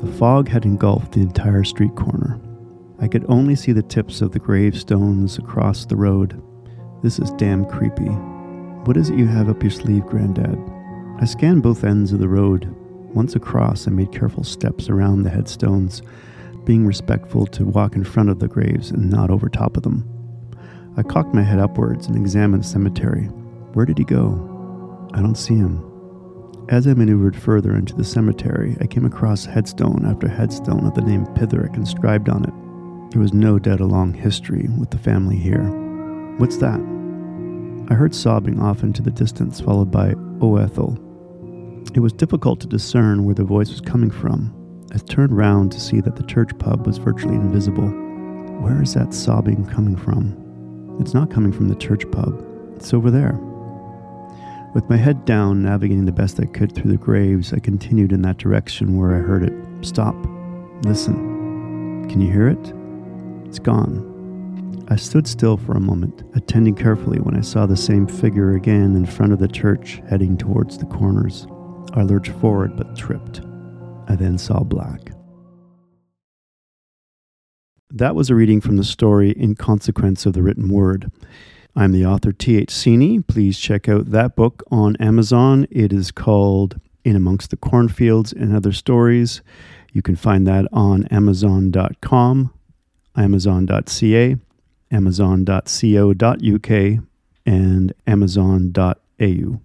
The fog had engulfed the entire street corner. I could only see the tips of the gravestones across the road. This is damn creepy. What is it you have up your sleeve, Granddad? I scanned both ends of the road. Once across, I made careful steps around the headstones, being respectful to walk in front of the graves and not over top of them. I cocked my head upwards and examined the cemetery. Where did he go? I don't see him. As I maneuvered further into the cemetery, I came across headstone after headstone of the name Pitherick inscribed on it. There was no doubt a long history with the family here. What's that? I heard sobbing off into the distance, followed by, Oh Ethel. It was difficult to discern where the voice was coming from. I turned round to see that the church pub was virtually invisible. Where is that sobbing coming from? It's not coming from the church pub, it's over there. With my head down, navigating the best I could through the graves, I continued in that direction where I heard it. Stop. Listen. Can you hear it? It's gone. I stood still for a moment, attending carefully when I saw the same figure again in front of the church heading towards the corners. I lurched forward but tripped. I then saw black. That was a reading from the story In Consequence of the Written Word. I'm the author T.H. Sini. Please check out that book on Amazon. It is called In Amongst the Cornfields and Other Stories. You can find that on Amazon.com, Amazon.ca, Amazon.co.uk, and Amazon.au.